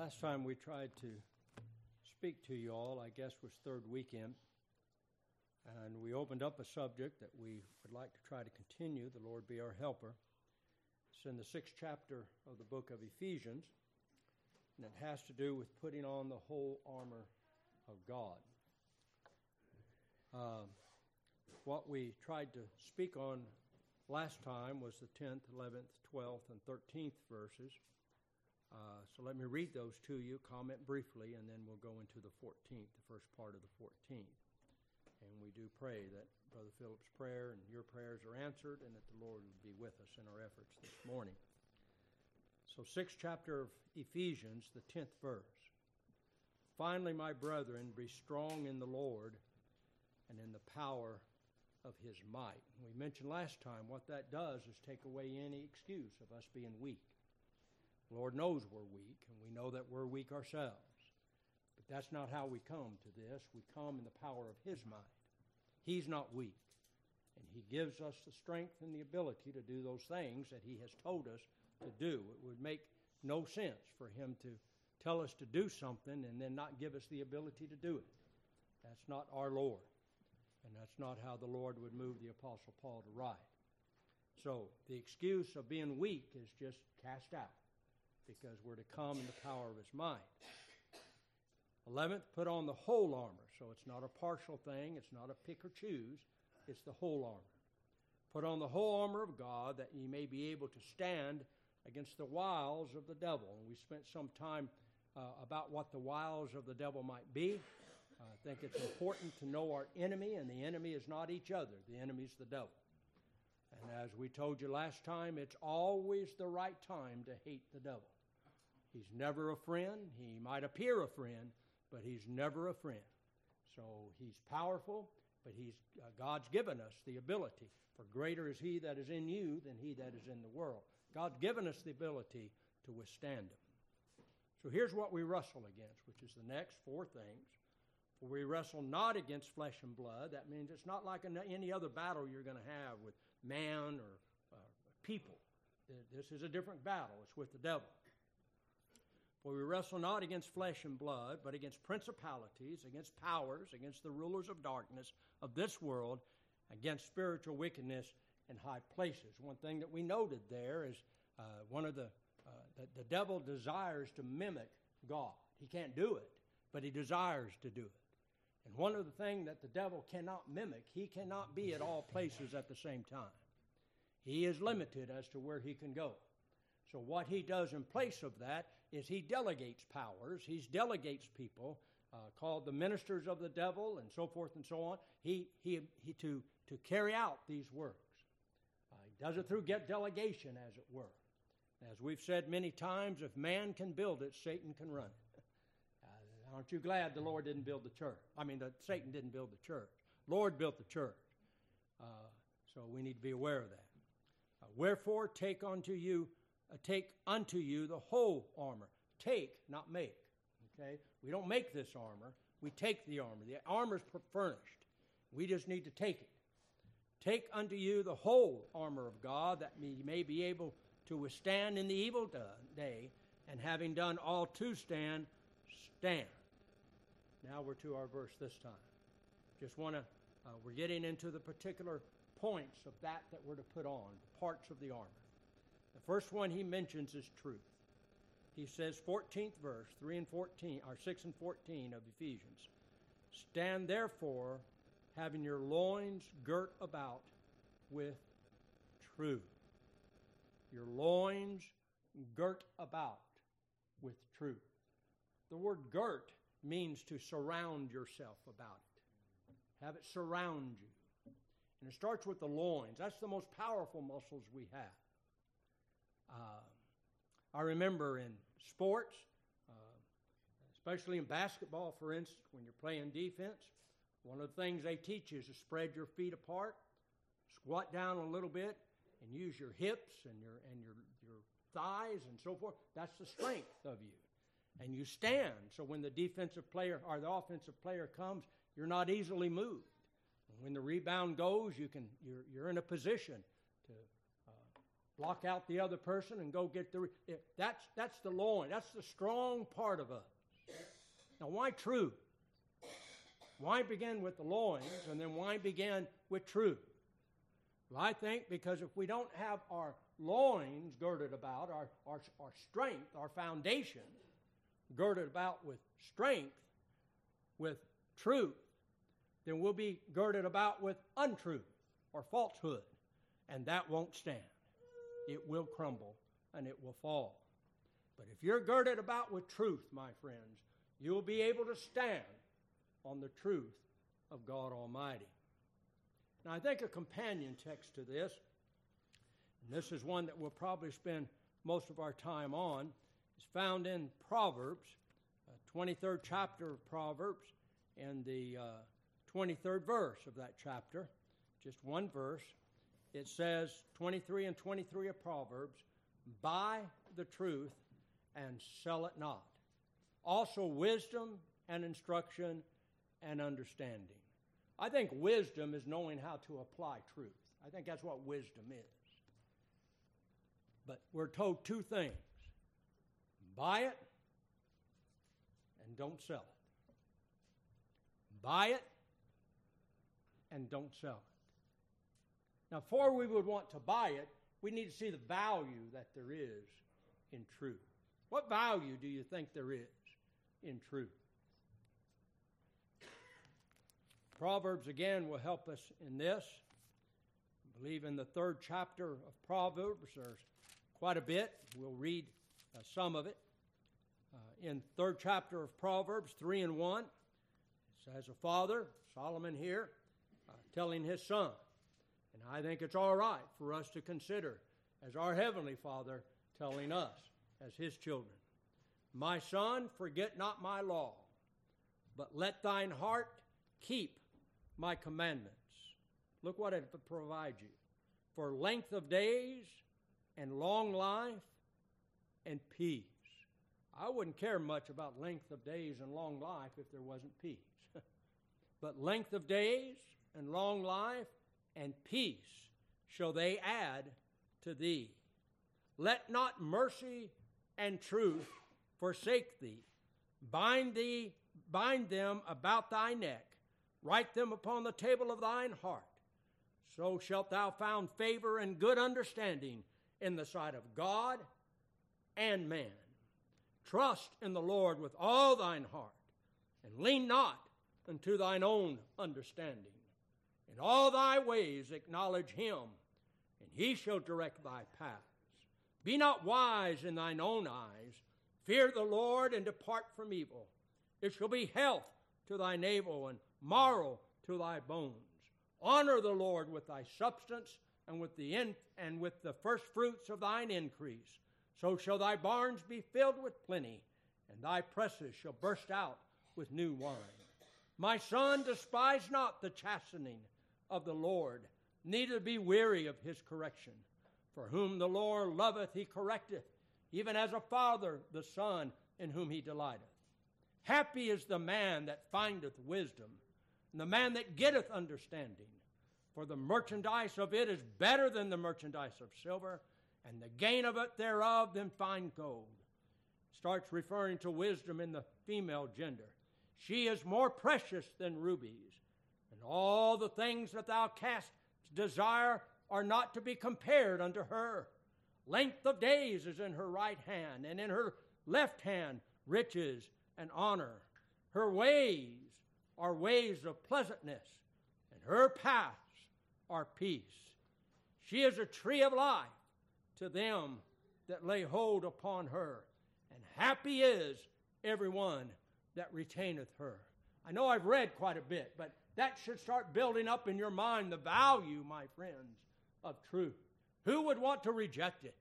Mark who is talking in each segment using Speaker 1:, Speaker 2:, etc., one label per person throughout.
Speaker 1: Last time we tried to speak to you all, I guess, was third weekend. And we opened up a subject that we would like to try to continue. The Lord be our helper. It's in the sixth chapter of the book of Ephesians, and it has to do with putting on the whole armor of God. Uh, what we tried to speak on last time was the 10th, 11th, 12th, and 13th verses. Uh, so let me read those to you, comment briefly, and then we'll go into the 14th, the first part of the 14th. And we do pray that Brother Philip's prayer and your prayers are answered and that the Lord will be with us in our efforts this morning. So, sixth chapter of Ephesians, the 10th verse. Finally, my brethren, be strong in the Lord and in the power of his might. We mentioned last time what that does is take away any excuse of us being weak. Lord knows we're weak, and we know that we're weak ourselves. But that's not how we come to this. We come in the power of His might. He's not weak. And He gives us the strength and the ability to do those things that He has told us to do. It would make no sense for Him to tell us to do something and then not give us the ability to do it. That's not our Lord. And that's not how the Lord would move the Apostle Paul to write. So the excuse of being weak is just cast out because we're to come in the power of his might. Eleventh, put on the whole armor. So it's not a partial thing, it's not a pick or choose, it's the whole armor. Put on the whole armor of God that ye may be able to stand against the wiles of the devil. And we spent some time uh, about what the wiles of the devil might be. I think it's important to know our enemy, and the enemy is not each other, the enemy is the devil. And as we told you last time, it's always the right time to hate the devil. He's never a friend. He might appear a friend, but he's never a friend. So he's powerful, but he's uh, God's given us the ability. For greater is he that is in you than he that is in the world. God's given us the ability to withstand him. So here's what we wrestle against, which is the next four things. For we wrestle not against flesh and blood. That means it's not like any other battle you're going to have with man or uh, people. This is a different battle. It's with the devil. For we wrestle not against flesh and blood, but against principalities, against powers, against the rulers of darkness of this world, against spiritual wickedness in high places. One thing that we noted there is uh, one of the, uh, the, the devil desires to mimic God. He can't do it, but he desires to do it. And one of the things that the devil cannot mimic, he cannot be at all places at the same time. He is limited as to where he can go. So, what he does in place of that is he delegates powers, he delegates people, uh, called the ministers of the devil, and so forth and so on, he, he, he, to, to carry out these works. Uh, he does it through get delegation, as it were. As we've said many times, if man can build it, Satan can run it. Aren't you glad the Lord didn't build the church? I mean, Satan didn't build the church. Lord built the church. Uh, so we need to be aware of that. Uh, wherefore, take unto you uh, take unto you the whole armor. Take, not make. Okay? We don't make this armor. We take the armor. The armor is furnished. We just need to take it. Take unto you the whole armor of God, that ye may be able to withstand in the evil day, and having done all to stand, stand. Now we're to our verse this time. Just want to, uh, we're getting into the particular points of that that we're to put on, parts of the armor. The first one he mentions is truth. He says, 14th verse, 3 and 14, or 6 and 14 of Ephesians. Stand therefore, having your loins girt about with truth. Your loins girt about with truth. The word girt means to surround yourself about it, have it surround you. And it starts with the loins. That's the most powerful muscles we have. Uh, I remember in sports, uh, especially in basketball, for instance, when you're playing defense, one of the things they teach you is to spread your feet apart, squat down a little bit, and use your hips and your and your your thighs and so forth. That's the strength of you. And you stand, so when the defensive player or the offensive player comes, you're not easily moved. When the rebound goes, you can you're, you're in a position to uh, block out the other person and go get the. Eh, that's, that's the loin. That's the strong part of us. Now, why truth? Why begin with the loins and then why begin with truth? Well, I think because if we don't have our loins girded about, our, our, our strength, our foundation girded about with strength, with truth, then we'll be girded about with untruth or falsehood, and that won't stand. It will crumble and it will fall. But if you're girded about with truth, my friends, you'll be able to stand on the truth of God Almighty. Now, I think a companion text to this, and this is one that we'll probably spend most of our time on, is found in Proverbs, uh, 23rd chapter of Proverbs, and the uh, 23rd verse of that chapter, just one verse. It says, 23 and 23 of Proverbs, buy the truth and sell it not. Also, wisdom and instruction and understanding. I think wisdom is knowing how to apply truth. I think that's what wisdom is. But we're told two things buy it and don't sell it. Buy it and don't sell it. Now, before we would want to buy it, we need to see the value that there is in truth. What value do you think there is in truth? Proverbs again will help us in this. I believe in the third chapter of Proverbs, there's quite a bit. We'll read uh, some of it. In third chapter of Proverbs, 3 and 1, it says, A father, Solomon here, uh, telling his son, and I think it's all right for us to consider as our Heavenly Father telling us as His children. My son, forget not my law, but let thine heart keep my commandments. Look what it provides you for length of days and long life and peace. I wouldn't care much about length of days and long life if there wasn't peace. but length of days and long life and peace shall they add to thee. Let not mercy and truth forsake thee. Bind thee, bind them about thy neck Write them upon the table of thine heart. So shalt thou find favor and good understanding in the sight of God and man. Trust in the Lord with all thine heart, and lean not unto thine own understanding. In all thy ways acknowledge him, and he shall direct thy paths. Be not wise in thine own eyes. Fear the Lord and depart from evil. It shall be health to thy navel and marrow to thy bones. Honor the Lord with thy substance and with the in, and with the first fruits of thine increase. So shall thy barns be filled with plenty, and thy presses shall burst out with new wine. My son, despise not the chastening of the Lord, neither be weary of his correction. For whom the Lord loveth, he correcteth, even as a father the son in whom he delighteth. Happy is the man that findeth wisdom and the man that getteth understanding. For the merchandise of it is better than the merchandise of silver, and the gain of it thereof than fine gold. Starts referring to wisdom in the female gender. She is more precious than rubies, and all the things that thou canst desire are not to be compared unto her. Length of days is in her right hand, and in her left hand riches and honor. Her ways are ways of pleasantness, and her paths are peace. She is a tree of life to them that lay hold upon her, and happy is everyone that retaineth her. I know I've read quite a bit, but that should start building up in your mind the value, my friends, of truth. Who would want to reject it?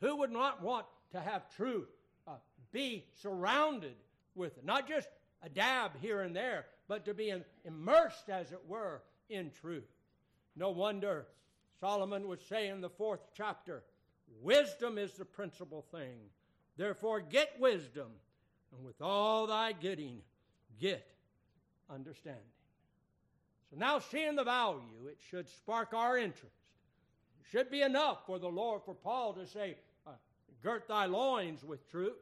Speaker 1: Who would not want to have truth uh, be surrounded with it? Not just a dab here and there, but to be immersed, as it were, in truth. No wonder Solomon would say in the fourth chapter, Wisdom is the principal thing. Therefore, get wisdom, and with all thy getting, get understanding. So now, seeing the value, it should spark our interest. It should be enough for the Lord, for Paul to say, uh, Girt thy loins with truth.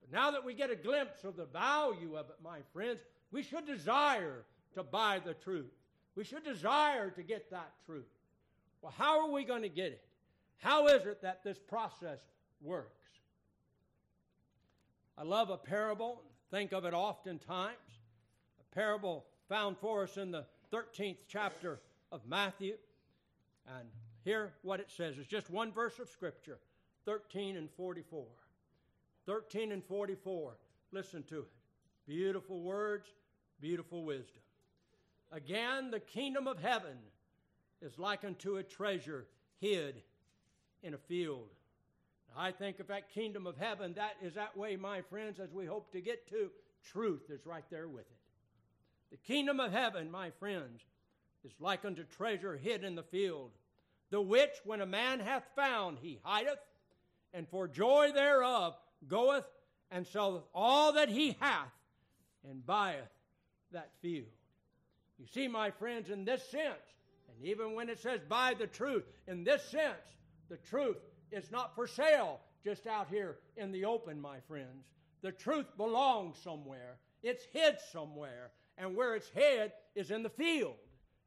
Speaker 1: But now that we get a glimpse of the value of it, my friends, we should desire to buy the truth. We should desire to get that truth. Well, how are we going to get it? How is it that this process works? I love a parable, think of it oftentimes. A parable found for us in the 13th chapter of Matthew. And here what it says is just one verse of Scripture 13 and 44. 13 and 44. Listen to it. Beautiful words, beautiful wisdom. Again, the kingdom of heaven is like unto a treasure hid in a field. I think of that kingdom of heaven, that is that way, my friends, as we hope to get to. Truth is right there with it. The kingdom of heaven, my friends, is like unto treasure hid in the field, the which when a man hath found, he hideth, and for joy thereof goeth and selleth all that he hath, and buyeth that field. You see, my friends, in this sense, and even when it says buy the truth, in this sense, the truth is not for sale just out here in the open, my friends. The truth belongs somewhere, it's hid somewhere, and where it's hid is in the field.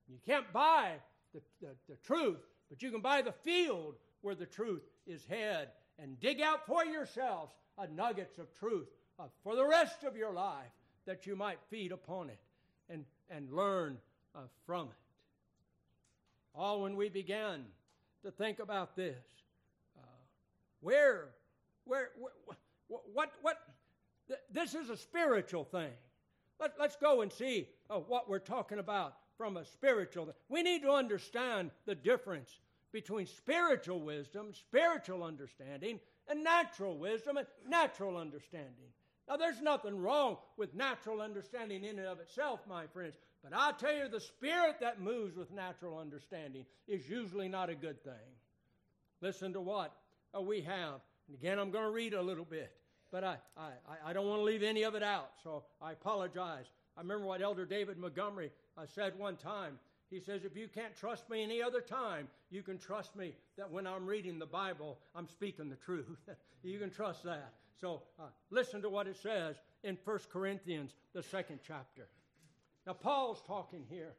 Speaker 1: You can't buy the, the, the truth, but you can buy the field where the truth is hid and dig out for yourselves a nuggets of truth uh, for the rest of your life that you might feed upon it and, and learn uh, from it. All when we began to think about this, uh, where, where, where, what, what, th- this is a spiritual thing. Let, us go and see uh, what we're talking about from a spiritual. We need to understand the difference between spiritual wisdom, spiritual understanding, and natural wisdom and natural understanding. Now, there's nothing wrong with natural understanding in and of itself, my friends, but I'll tell you, the spirit that moves with natural understanding is usually not a good thing. Listen to what uh, we have. And again, I'm going to read a little bit, but I, I, I don't want to leave any of it out, so I apologize. I remember what Elder David Montgomery uh, said one time. He says, If you can't trust me any other time, you can trust me that when I'm reading the Bible, I'm speaking the truth. you can trust that. So uh, listen to what it says in 1 Corinthians, the second chapter. Now, Paul's talking here.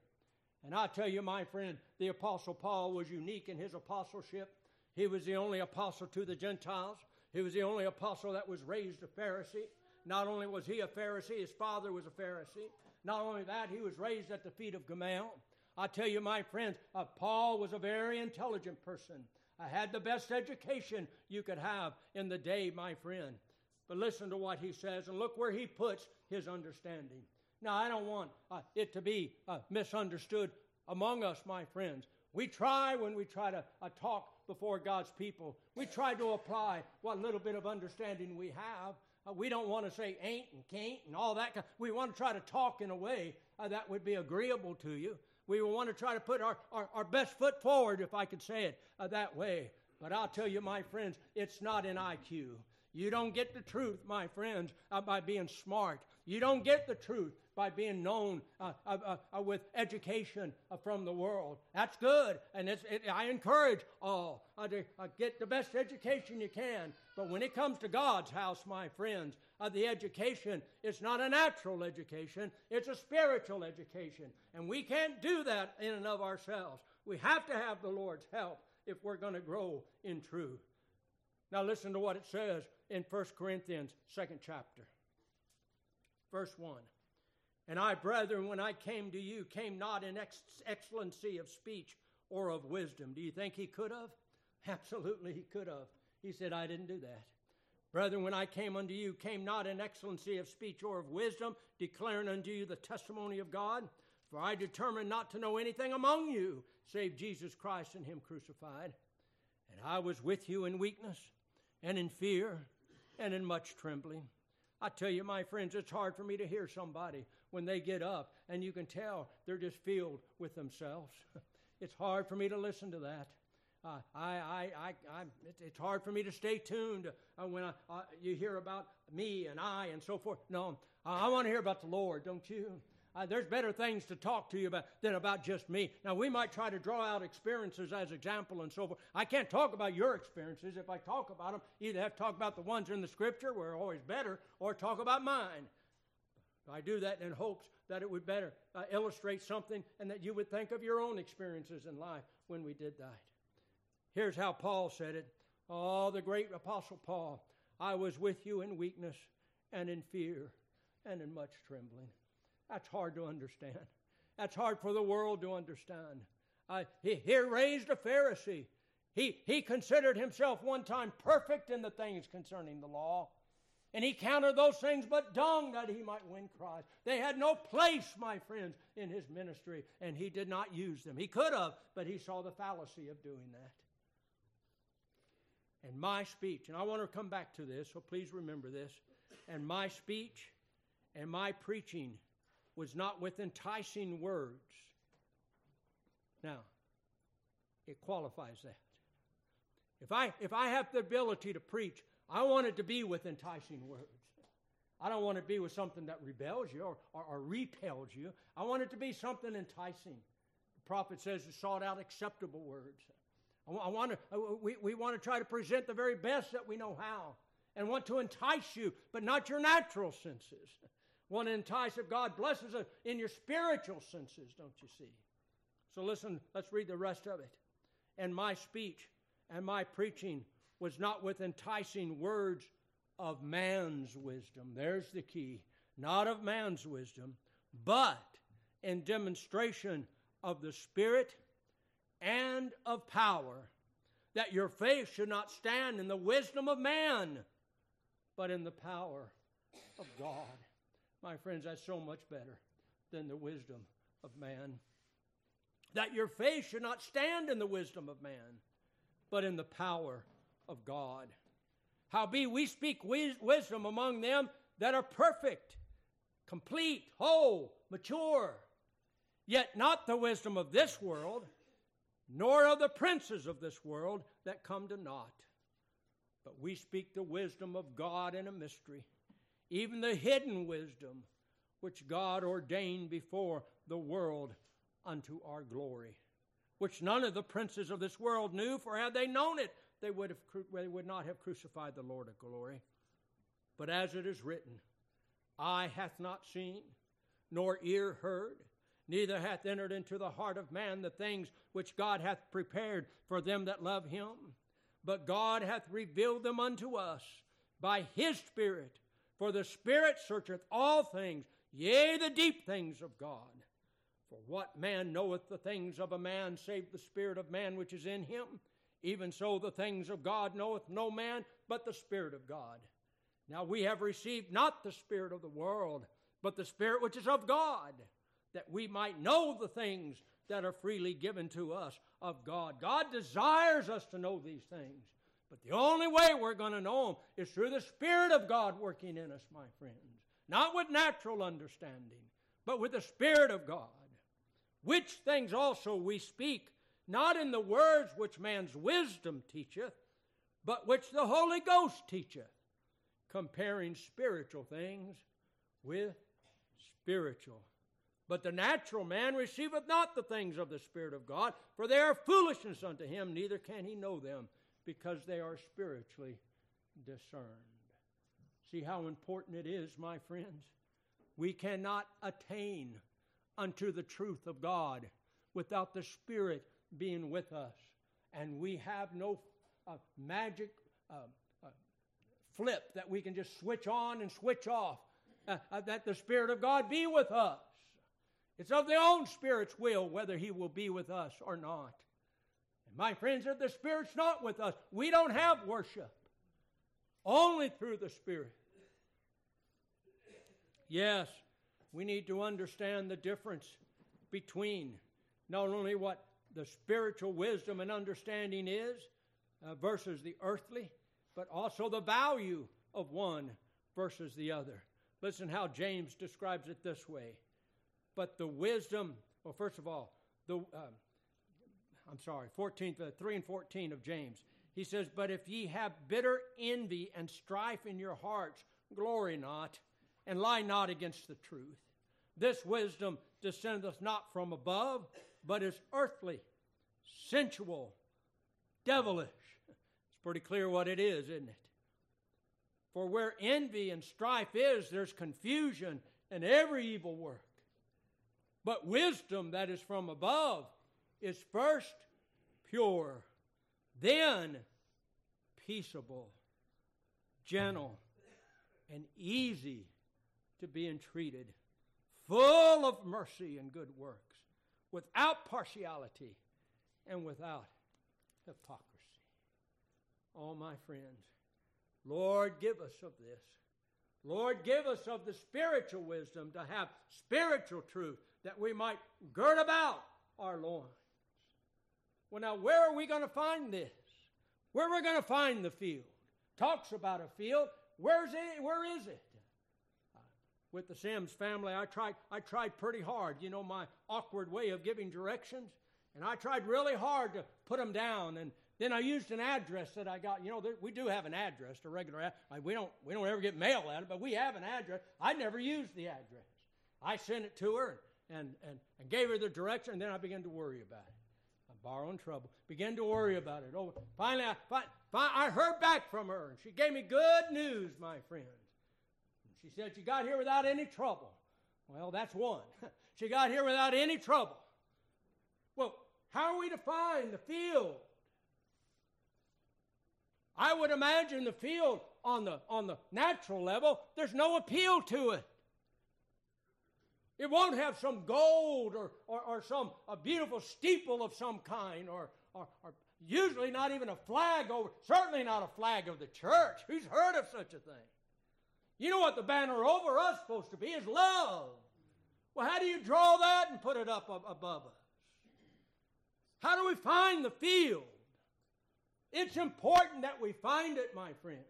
Speaker 1: And I tell you, my friend, the Apostle Paul was unique in his apostleship. He was the only apostle to the Gentiles, he was the only apostle that was raised a Pharisee. Not only was he a Pharisee, his father was a Pharisee. Not only that, he was raised at the feet of Gamaliel. I tell you, my friends, uh, Paul was a very intelligent person. I had the best education you could have in the day, my friend. But listen to what he says and look where he puts his understanding. Now, I don't want uh, it to be uh, misunderstood among us, my friends. We try when we try to uh, talk before God's people, we try to apply what little bit of understanding we have. Uh, we don't want to say ain't and can't and all that. Kind. We want to try to talk in a way uh, that would be agreeable to you. We want to try to put our, our, our best foot forward, if I could say it uh, that way. But I'll tell you, my friends, it's not an IQ. You don't get the truth, my friends, by being smart. You don't get the truth by being known uh, uh, uh, uh with education uh, from the world. That's good, and it, I encourage all to get the best education you can. But when it comes to God's house, my friends, the education is not a natural education, it's a spiritual education. And we can't do that in and of ourselves. We have to have the Lord's help if we're going to grow in truth. Now, listen to what it says in 1 Corinthians, second chapter, verse 1. And I, brethren, when I came to you, came not in ex- excellency of speech or of wisdom. Do you think he could have? Absolutely, he could have. He said, I didn't do that. Brethren, when I came unto you, came not in excellency of speech or of wisdom, declaring unto you the testimony of God. For I determined not to know anything among you save Jesus Christ and Him crucified. And I was with you in weakness and in fear and in much trembling. I tell you, my friends, it's hard for me to hear somebody when they get up and you can tell they're just filled with themselves. it's hard for me to listen to that. Uh, I, I, I, I, it's hard for me to stay tuned uh, when I, uh, you hear about me and I and so forth. No, I want to hear about the Lord, don't you? Uh, there's better things to talk to you about than about just me. Now, we might try to draw out experiences as example and so forth. I can't talk about your experiences. If I talk about them, either have to talk about the ones in the Scripture, where always better, or talk about mine. I do that in hopes that it would better uh, illustrate something and that you would think of your own experiences in life when we did that. Here's how Paul said it. Oh, the great Apostle Paul. I was with you in weakness and in fear and in much trembling. That's hard to understand. That's hard for the world to understand. Uh, he, he raised a Pharisee. He, he considered himself one time perfect in the things concerning the law. And he counted those things but dung that he might win Christ. They had no place, my friends, in his ministry, and he did not use them. He could have, but he saw the fallacy of doing that. And my speech, and I want to come back to this, so please remember this. And my speech and my preaching was not with enticing words. Now, it qualifies that. If I, if I have the ability to preach, I want it to be with enticing words. I don't want it to be with something that rebels you or, or, or repels you. I want it to be something enticing. The prophet says to sought out acceptable words. I, I want to, uh, we, we want to try to present the very best that we know how and want to entice you, but not your natural senses want to entice if God blesses us in your spiritual senses, don't you see? So listen, let's read the rest of it. And my speech and my preaching was not with enticing words of man's wisdom. There's the key. Not of man's wisdom, but in demonstration of the Spirit and of power, that your faith should not stand in the wisdom of man, but in the power of God. My friends, that's so much better than the wisdom of man. That your faith should not stand in the wisdom of man, but in the power of God. Howbeit we speak wisdom among them that are perfect, complete, whole, mature, yet not the wisdom of this world, nor of the princes of this world that come to naught. But we speak the wisdom of God in a mystery even the hidden wisdom which God ordained before the world unto our glory, which none of the princes of this world knew, for had they known it, they would, have, they would not have crucified the Lord of glory. But as it is written, eye hath not seen, nor ear heard, neither hath entered into the heart of man the things which God hath prepared for them that love him. But God hath revealed them unto us by his Spirit. For the Spirit searcheth all things, yea, the deep things of God. For what man knoweth the things of a man save the Spirit of man which is in him? Even so, the things of God knoweth no man but the Spirit of God. Now we have received not the Spirit of the world, but the Spirit which is of God, that we might know the things that are freely given to us of God. God desires us to know these things. But the only way we're going to know them is through the Spirit of God working in us, my friends. Not with natural understanding, but with the Spirit of God. Which things also we speak, not in the words which man's wisdom teacheth, but which the Holy Ghost teacheth, comparing spiritual things with spiritual. But the natural man receiveth not the things of the Spirit of God, for they are foolishness unto him, neither can he know them because they are spiritually discerned. See how important it is, my friends? We cannot attain unto the truth of God without the Spirit being with us. And we have no uh, magic uh, uh, flip that we can just switch on and switch off. Uh, uh, that the Spirit of God be with us. It's of the own Spirit's will whether He will be with us or not. My friends, if the Spirit's not with us, we don't have worship. Only through the Spirit. Yes, we need to understand the difference between not only what the spiritual wisdom and understanding is uh, versus the earthly, but also the value of one versus the other. Listen how James describes it this way. But the wisdom, well, first of all, the, uh, I'm sorry, 14, uh, 3 and 14 of James. He says, But if ye have bitter envy and strife in your hearts, glory not, and lie not against the truth. This wisdom descendeth not from above, but is earthly, sensual, devilish. It's pretty clear what it is, isn't it? For where envy and strife is, there's confusion and every evil work. But wisdom that is from above is first pure, then peaceable, gentle, and easy to be entreated, full of mercy and good works, without partiality and without hypocrisy. Oh, my friends, Lord, give us of this. Lord, give us of the spiritual wisdom to have spiritual truth that we might gird about our loins. Well, now, where are we going to find this? Where are we going to find the field? Talks about a field. Where's it? Where is it? With the Sims family, I tried, I tried pretty hard. You know, my awkward way of giving directions. And I tried really hard to put them down. And then I used an address that I got. You know, we do have an address, a regular address. We don't, we don't ever get mail at it, but we have an address. I never used the address. I sent it to her and, and, and gave her the direction, and then I began to worry about it I'm borrowing trouble. Began to worry about it. Oh, finally, I, I heard back from her, and she gave me good news, my friends. She said she got here without any trouble. Well, that's one. she got here without any trouble. Well, how are we to find the field? I would imagine the field on the on the natural level, there's no appeal to it. It won't have some gold or, or, or some a beautiful steeple of some kind or, or, or usually not even a flag over, certainly not a flag of the church. Who's heard of such a thing? You know what the banner over us supposed to be is love. Well, how do you draw that and put it up above us? How do we find the field? It's important that we find it, my friends.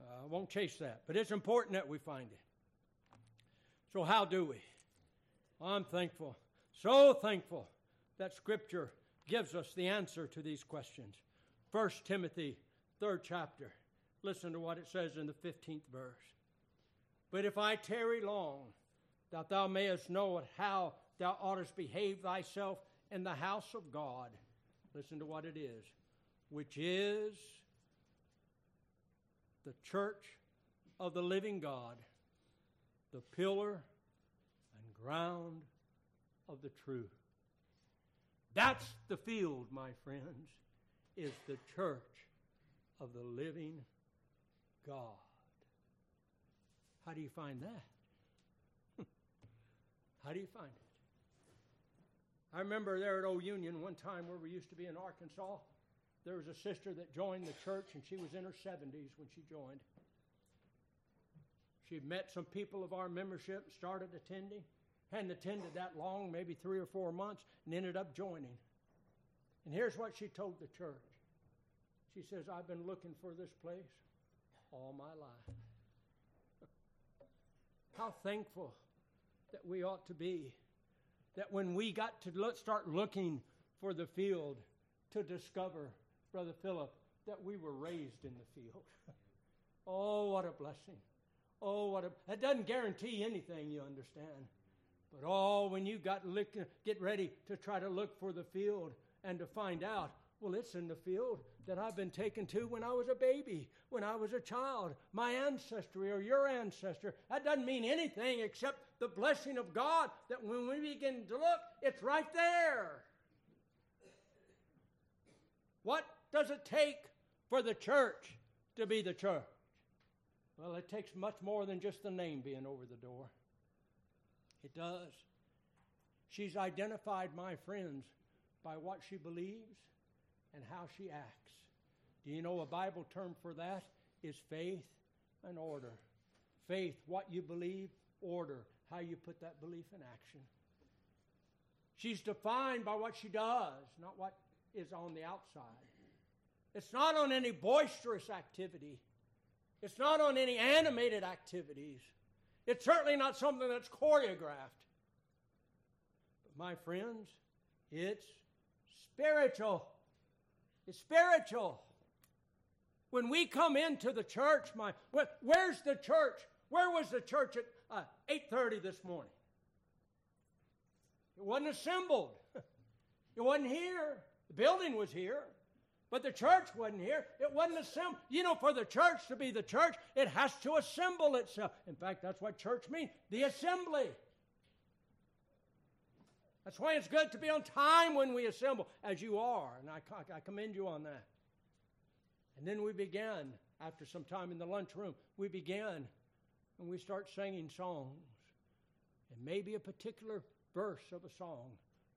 Speaker 1: Uh, I won't chase that, but it's important that we find it. So, how do we? I'm thankful, so thankful that Scripture gives us the answer to these questions. 1 Timothy, third chapter. Listen to what it says in the 15th verse. But if I tarry long, that thou mayest know how thou oughtest behave thyself in the house of God, listen to what it is, which is the church of the living God the pillar and ground of the truth. That's the field, my friends, is the church of the living God. How do you find that? How do you find it? I remember there at Old Union one time where we used to be in Arkansas. There was a sister that joined the church, and she was in her 70s when she joined. She met some people of our membership, started attending, hadn't attended that long, maybe three or four months, and ended up joining. And here's what she told the church. She says, I've been looking for this place all my life. How thankful that we ought to be that when we got to look, start looking for the field to discover, Brother Philip, that we were raised in the field. oh, what a blessing. Oh, what a, that doesn't guarantee anything, you understand. But oh, when you got lick, get ready to try to look for the field and to find out, well, it's in the field that I've been taken to when I was a baby, when I was a child, my ancestry or your ancestor. That doesn't mean anything except the blessing of God that when we begin to look, it's right there. What does it take for the church to be the church? Well, it takes much more than just the name being over the door. It does. She's identified my friends by what she believes and how she acts. Do you know a Bible term for that is faith and order? Faith, what you believe, order, how you put that belief in action. She's defined by what she does, not what is on the outside. It's not on any boisterous activity. It's not on any animated activities. It's certainly not something that's choreographed. But my friends, it's spiritual. It's spiritual. When we come into the church, my where's the church Where was the church at uh, 8.30 this morning? It wasn't assembled. It wasn't here. The building was here, but the church wasn't here. It wasn't assembled. You know, for the church to be the church, it has to assemble itself. In fact, that's what church means the assembly. That's why it's good to be on time when we assemble, as you are, and I, I commend you on that. And then we began, after some time in the lunchroom, we began and we start singing songs. And maybe a particular verse of a song,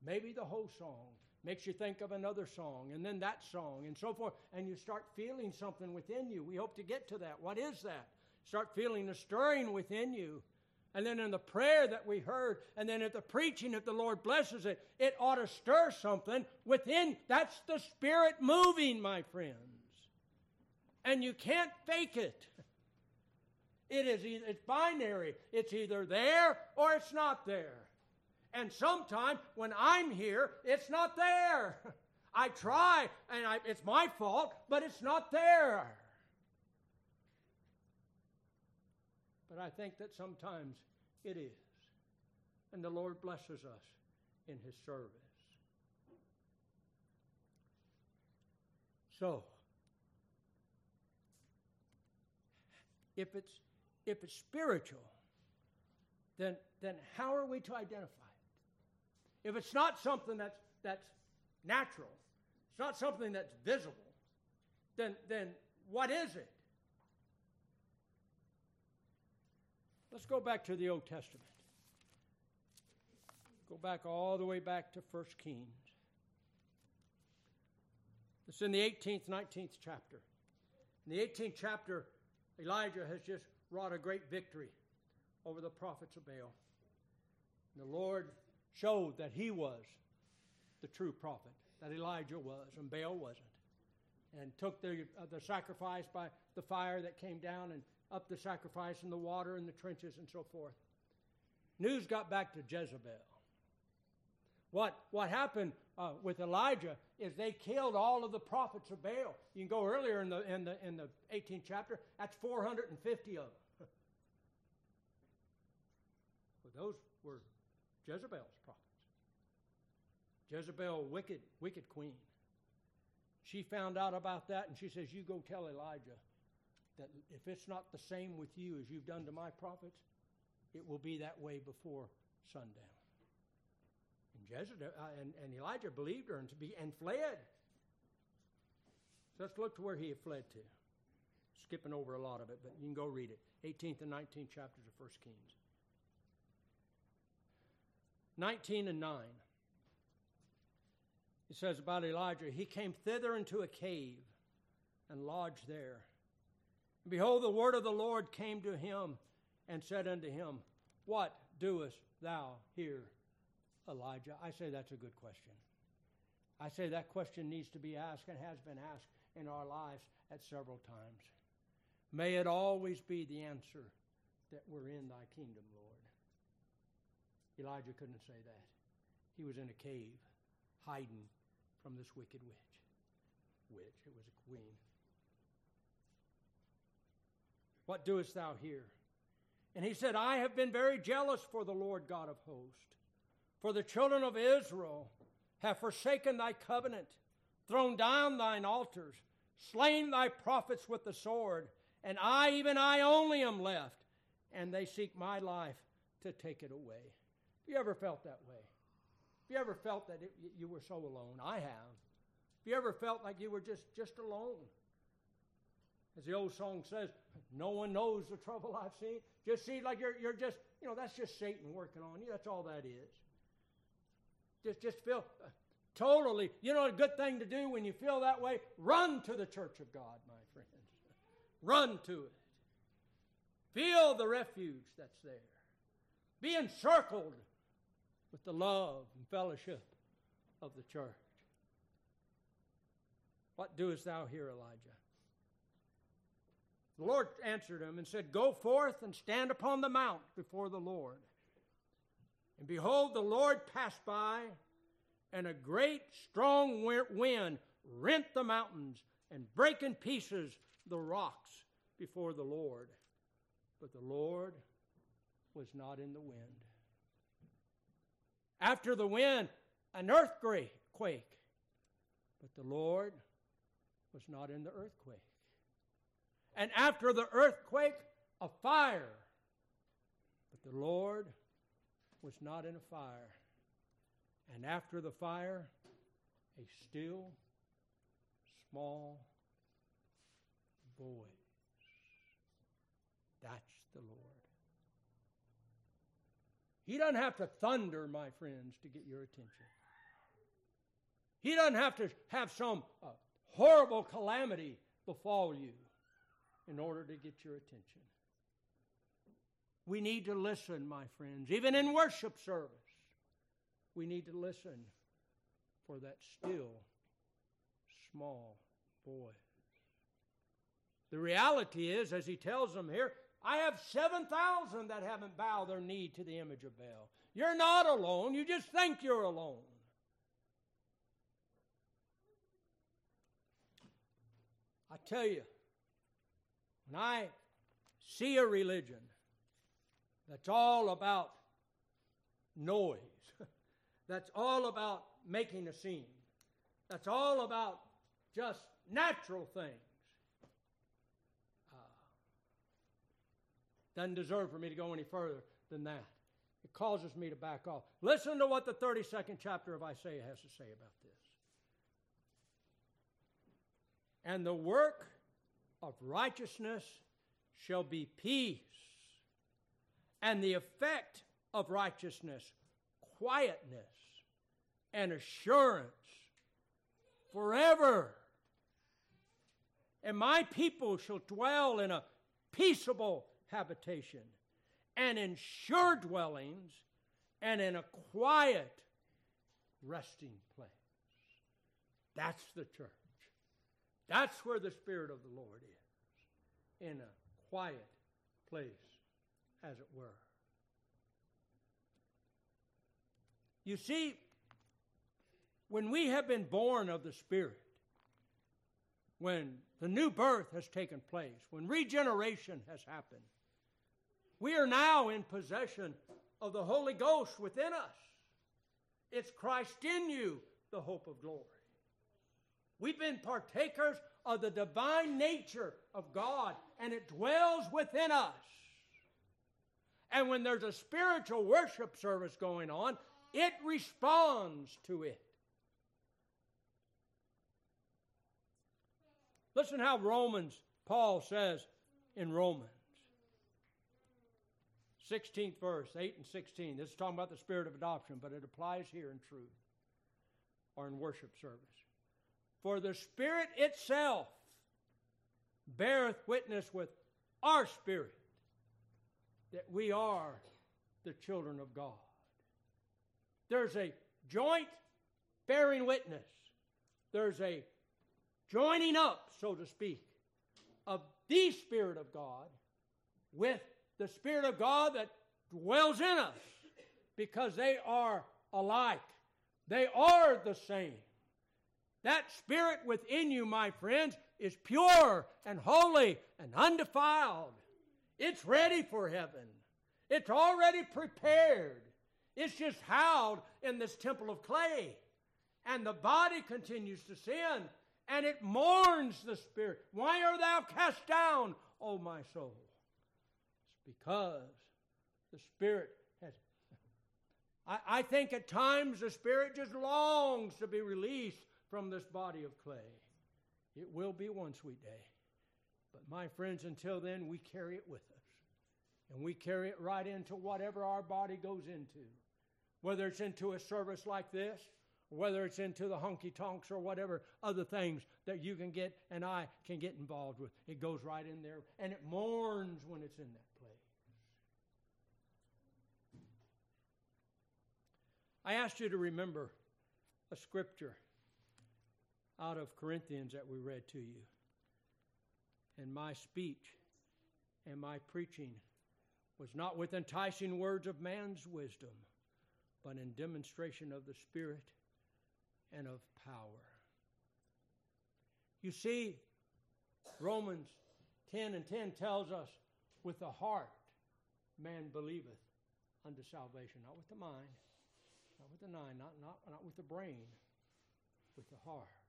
Speaker 1: maybe the whole song, makes you think of another song, and then that song, and so forth. And you start feeling something within you. We hope to get to that. What is that? Start feeling a stirring within you. And then in the prayer that we heard, and then at the preaching, if the Lord blesses it, it ought to stir something within. That's the Spirit moving, my friends. And you can't fake it. It is it's binary. It's either there or it's not there. And sometimes when I'm here, it's not there. I try, and I, it's my fault, but it's not there. But I think that sometimes it is. And the Lord blesses us in His service. So, if it's if it's spiritual, then then how are we to identify it? If it's not something that's that's natural, it's not something that's visible, then then what is it? Let's go back to the Old Testament. Go back all the way back to 1 Kings. It's in the 18th, 19th chapter. In the 18th chapter, Elijah has just wrought a great victory over the prophets of Baal. And the Lord showed that he was the true prophet, that Elijah was, and Baal wasn't. And took the, uh, the sacrifice by the fire that came down and up the sacrifice and the water and the trenches and so forth. News got back to Jezebel. What, what happened uh, with Elijah is they killed all of the prophets of Baal. You can go earlier in the, in the, in the 18th chapter, that's 450 of them. but those were Jezebel's prophets. Jezebel, wicked, wicked queen. She found out about that and she says, You go tell Elijah that if it's not the same with you as you've done to my prophets, it will be that way before sundown. And, Jezebel, uh, and, and Elijah believed her and, to be, and fled. So let's look to where he had fled to. Skipping over a lot of it, but you can go read it. 18th and 19th chapters of 1 Kings. 19 and 9. It says about Elijah, he came thither into a cave and lodged there. And behold, the word of the Lord came to him and said unto him, What doest thou here, Elijah? I say that's a good question. I say that question needs to be asked and has been asked in our lives at several times. May it always be the answer that we're in thy kingdom, Lord. Elijah couldn't say that. He was in a cave, hiding from this wicked witch. Witch, it was a queen. What doest thou here? And he said, I have been very jealous for the Lord God of hosts. For the children of Israel have forsaken thy covenant, thrown down thine altars, slain thy prophets with the sword, and I, even I only, am left, and they seek my life to take it away. Have you ever felt that way? Have you ever felt that it, you were so alone? I have. Have you ever felt like you were just, just alone? As the old song says, no one knows the trouble I've seen. Just see like you're, you're just, you know, that's just Satan working on you. That's all that is. Just, just feel uh, totally, you know, a good thing to do when you feel that way? Run to the church of God, my friends. Run to it. Feel the refuge that's there. Be encircled with the love and fellowship of the church. What doest thou here, Elijah? The Lord answered him and said, Go forth and stand upon the mount before the Lord. And behold, the Lord passed by, and a great strong wind rent the mountains and brake in pieces the rocks before the Lord. but the Lord was not in the wind. After the wind, an earthquake, but the Lord was not in the earthquake. And after the earthquake, a fire, but the Lord was not in a fire. And after the fire, a still, small voice. That's the Lord. He doesn't have to thunder, my friends, to get your attention. He doesn't have to have some uh, horrible calamity befall you in order to get your attention. We need to listen, my friends, even in worship service. We need to listen for that still, small voice. The reality is, as he tells them here, I have 7,000 that haven't bowed their knee to the image of Baal. You're not alone. You just think you're alone. I tell you, when I see a religion that's all about noise, that's all about making a scene, that's all about just natural things, uh, Doesn't deserve for me to go any further than that. It causes me to back off. Listen to what the 32nd chapter of Isaiah has to say about this. And the work of righteousness shall be peace, and the effect of righteousness, quietness and assurance forever. And my people shall dwell in a peaceable habitation, and in sure dwellings, and in a quiet resting place. That's the church. That's where the Spirit of the Lord is, in a quiet place, as it were. You see, when we have been born of the Spirit, when the new birth has taken place, when regeneration has happened, we are now in possession of the Holy Ghost within us. It's Christ in you, the hope of glory. We've been partakers of the divine nature of God, and it dwells within us. And when there's a spiritual worship service going on, it responds to it. Listen how Romans, Paul says in Romans. 16th verse, 8 and 16. This is talking about the spirit of adoption, but it applies here in truth or in worship service. For the Spirit itself beareth witness with our spirit that we are the children of God. There's a joint bearing witness, there's a joining up, so to speak, of the Spirit of God with the Spirit of God that dwells in us because they are alike. They are the same. That Spirit within you, my friends, is pure and holy and undefiled. It's ready for heaven. It's already prepared. It's just held in this temple of clay. And the body continues to sin, and it mourns the Spirit. Why are thou cast down, O my soul? It's because the Spirit has. I, I think at times the Spirit just longs to be released from this body of clay. It will be one sweet day. But my friends, until then, we carry it with us. And we carry it right into whatever our body goes into. Whether it's into a service like this, whether it's into the honky tonks or whatever other things that you can get and I can get involved with. It goes right in there and it mourns when it's in that. Place. I asked you to remember a scripture out of Corinthians that we read to you. And my speech and my preaching was not with enticing words of man's wisdom, but in demonstration of the Spirit and of power. You see, Romans 10 and 10 tells us With the heart, man believeth unto salvation, not with the mind, not with the mind, not, not, not with the brain, with the heart.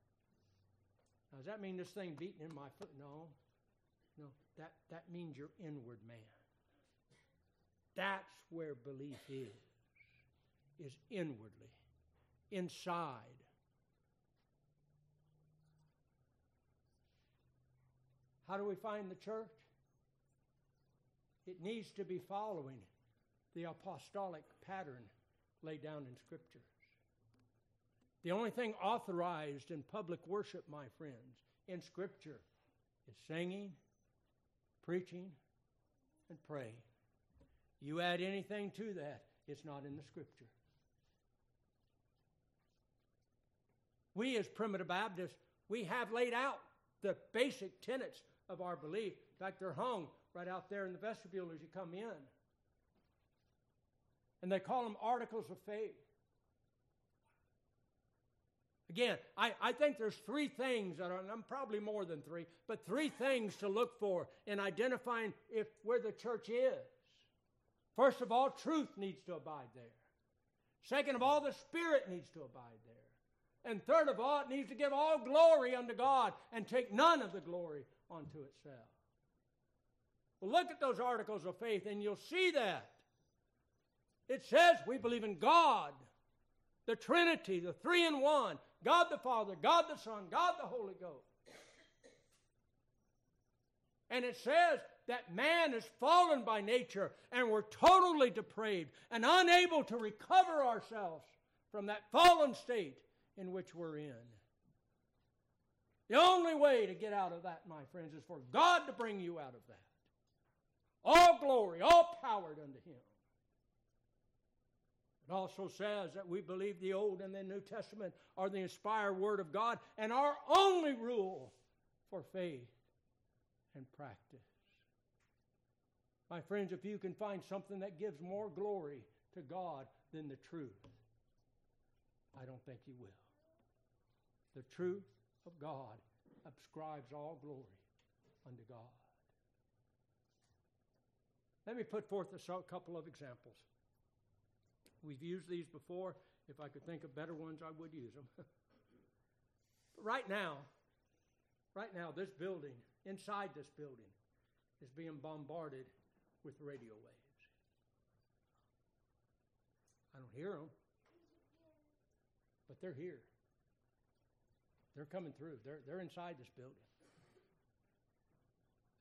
Speaker 1: Now, does that mean this thing beating in my foot? No. No, that, that means your inward man. That's where belief is, is inwardly, inside. How do we find the church? It needs to be following the apostolic pattern laid down in Scriptures. The only thing authorized in public worship, my friends, in Scripture is singing, preaching, and praying. You add anything to that, it's not in the Scripture. We, as primitive Baptists, we have laid out the basic tenets of our belief. In fact, they're hung right out there in the vestibule as you come in. And they call them articles of faith. Again, I, I think there's three things that are, and I'm probably more than three, but three things to look for in identifying if where the church is. First of all, truth needs to abide there. Second of all, the Spirit needs to abide there. And third of all, it needs to give all glory unto God and take none of the glory unto itself. Well, look at those articles of faith and you'll see that. It says we believe in God, the Trinity, the three in one, God the Father, God the Son, God the Holy Ghost. And it says that man is fallen by nature and we're totally depraved and unable to recover ourselves from that fallen state in which we're in. The only way to get out of that, my friends, is for God to bring you out of that. All glory, all power unto Him. It also says that we believe the Old and the New Testament are the inspired Word of God and our only rule for faith and practice. My friends, if you can find something that gives more glory to God than the truth, I don't think you will. The truth of God ascribes all glory unto God. Let me put forth a couple of examples. We've used these before. If I could think of better ones, I would use them. but right now, right now, this building, inside this building, is being bombarded with radio waves. I don't hear them, but they're here. They're coming through. They're, they're inside this building.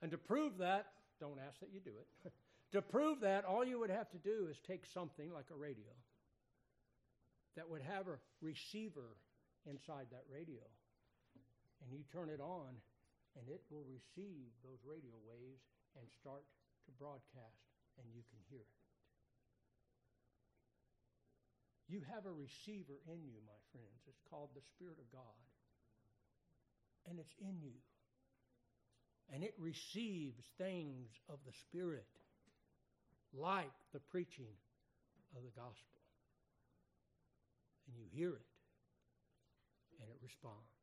Speaker 1: And to prove that, don't ask that you do it. to prove that, all you would have to do is take something like a radio that would have a receiver inside that radio. And you turn it on, and it will receive those radio waves and start to broadcast, and you can hear it. You have a receiver in you, my friends. It's called the Spirit of God and it's in you. And it receives things of the Spirit, like the preaching of the gospel. And you hear it, and it responds.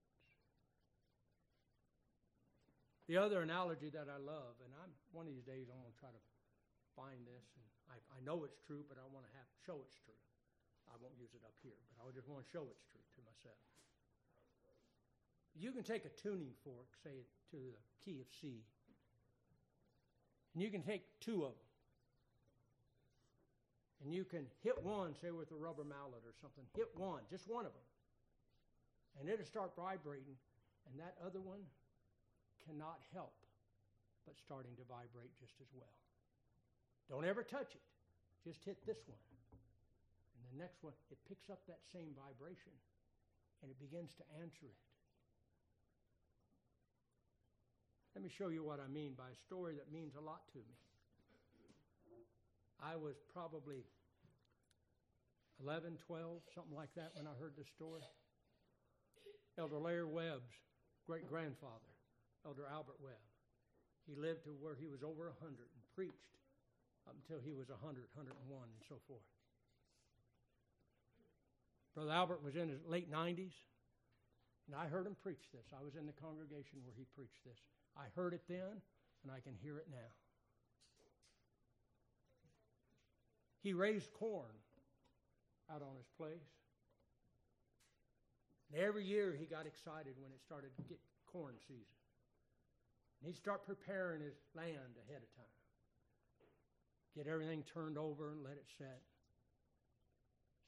Speaker 1: The other analogy that I love, and I'm one of these days I'm going to try to find this, and I, I know it's true, but I want to have show it's true. I won't use it up here, but I just want to show it's true to myself. You can take a tuning fork, say to the key of C, and you can take two of them. And you can hit one, say with a rubber mallet or something, hit one, just one of them. And it'll start vibrating, and that other one cannot help but starting to vibrate just as well. Don't ever touch it. Just hit this one. And the next one, it picks up that same vibration and it begins to answer it. Let me show you what I mean by a story that means a lot to me. I was probably 11, 12, something like that when I heard this story. Elder Larry Webb's great grandfather, Elder Albert Webb, he lived to where he was over 100 and preached up until he was 100, 101, and so forth. Brother Albert was in his late 90s, and I heard him preach this. I was in the congregation where he preached this. I heard it then, and I can hear it now. He raised corn out on his place. And every year he got excited when it started to get corn season. And he'd start preparing his land ahead of time. Get everything turned over and let it set.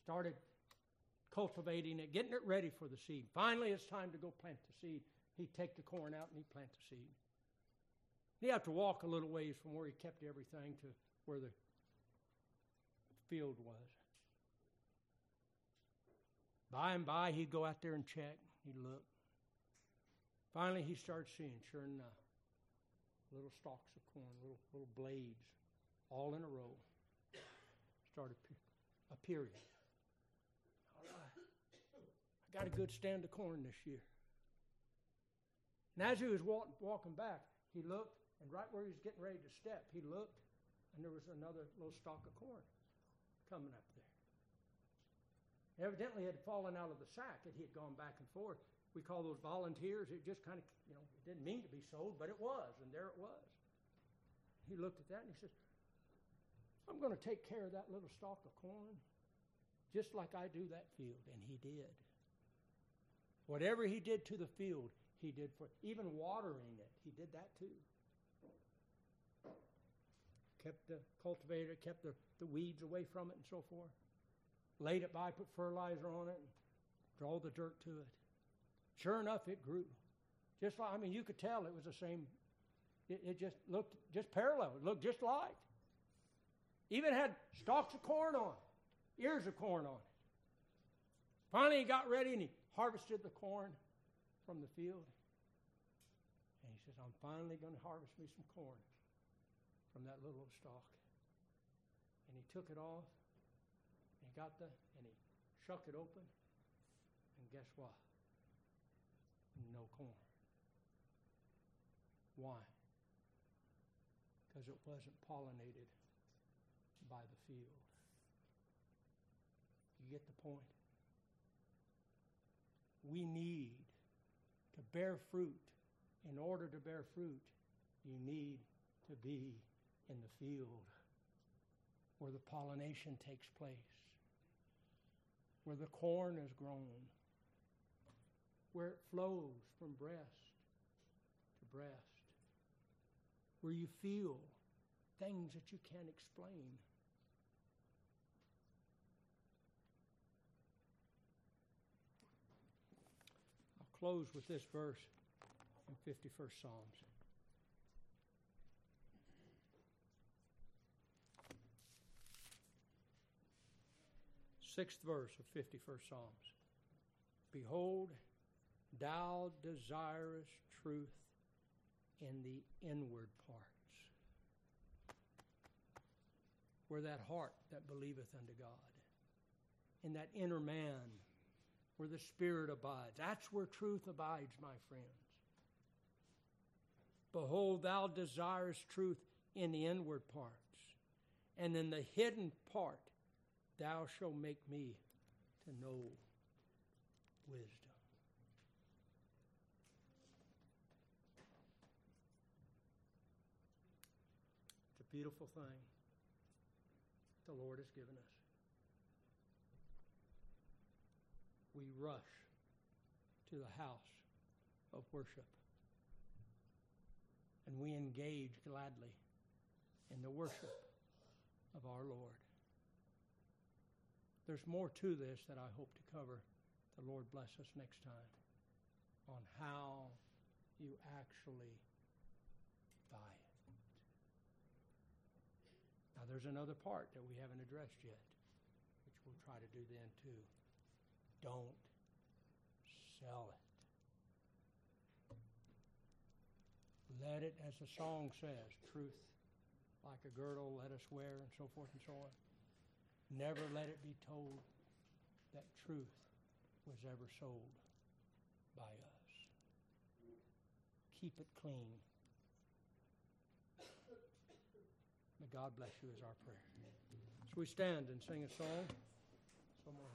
Speaker 1: Started cultivating it, getting it ready for the seed. Finally, it's time to go plant the seed. He'd take the corn out and he'd plant the seed. He'd have to walk a little ways from where he kept everything to where the field was. By and by, he'd go out there and check. He'd look. Finally, he started seeing, sure enough, little stalks of corn, little, little blades, all in a row, started appearing. All right. I got a good stand of corn this year. And as he was walk, walking back, he looked, and right where he was getting ready to step, he looked, and there was another little stalk of corn coming up there. Evidently, it had fallen out of the sack, and he had gone back and forth. We call those volunteers. It just kind of, you know, it didn't mean to be sold, but it was, and there it was. He looked at that and he says, I'm going to take care of that little stalk of corn just like I do that field. And he did. Whatever he did to the field, he did for even watering it. He did that too. Kept the cultivator, kept the, the weeds away from it and so forth. Laid it by, put fertilizer on it, and draw the dirt to it. Sure enough, it grew. Just like, I mean, you could tell it was the same. It, it just looked just parallel. It looked just like. Even had stalks of corn on it, ears of corn on it. Finally, he got ready and he harvested the corn from the field. And he says, I'm finally going to harvest me some corn from that little stalk. And he took it off, and he got the, and he shuck it open, and guess what? No corn. Why? Because it wasn't pollinated by the field. You get the point? We need to bear fruit. In order to bear fruit, you need to be in the field where the pollination takes place, where the corn is grown, where it flows from breast to breast, where you feel things that you can't explain. I'll close with this verse in 51st Psalms. Sixth verse of 51st Psalms. Behold, thou desirest truth in the inward parts, where that heart that believeth unto God, in that inner man, where the Spirit abides. That's where truth abides, my friends. Behold, thou desirest truth in the inward parts, and in the hidden part thou shalt make me to know wisdom. It's a beautiful thing the Lord has given us. We rush to the house of worship and we engage gladly in the worship of our Lord. There's more to this that I hope to cover. The Lord bless us next time on how you actually buy it. Now, there's another part that we haven't addressed yet, which we'll try to do then too. Don't sell it. Let it, as the song says, truth like a girdle let us wear, and so forth and so on. Never let it be told that truth was ever sold by us. Keep it clean. May God bless you is our prayer. So we stand and sing a song.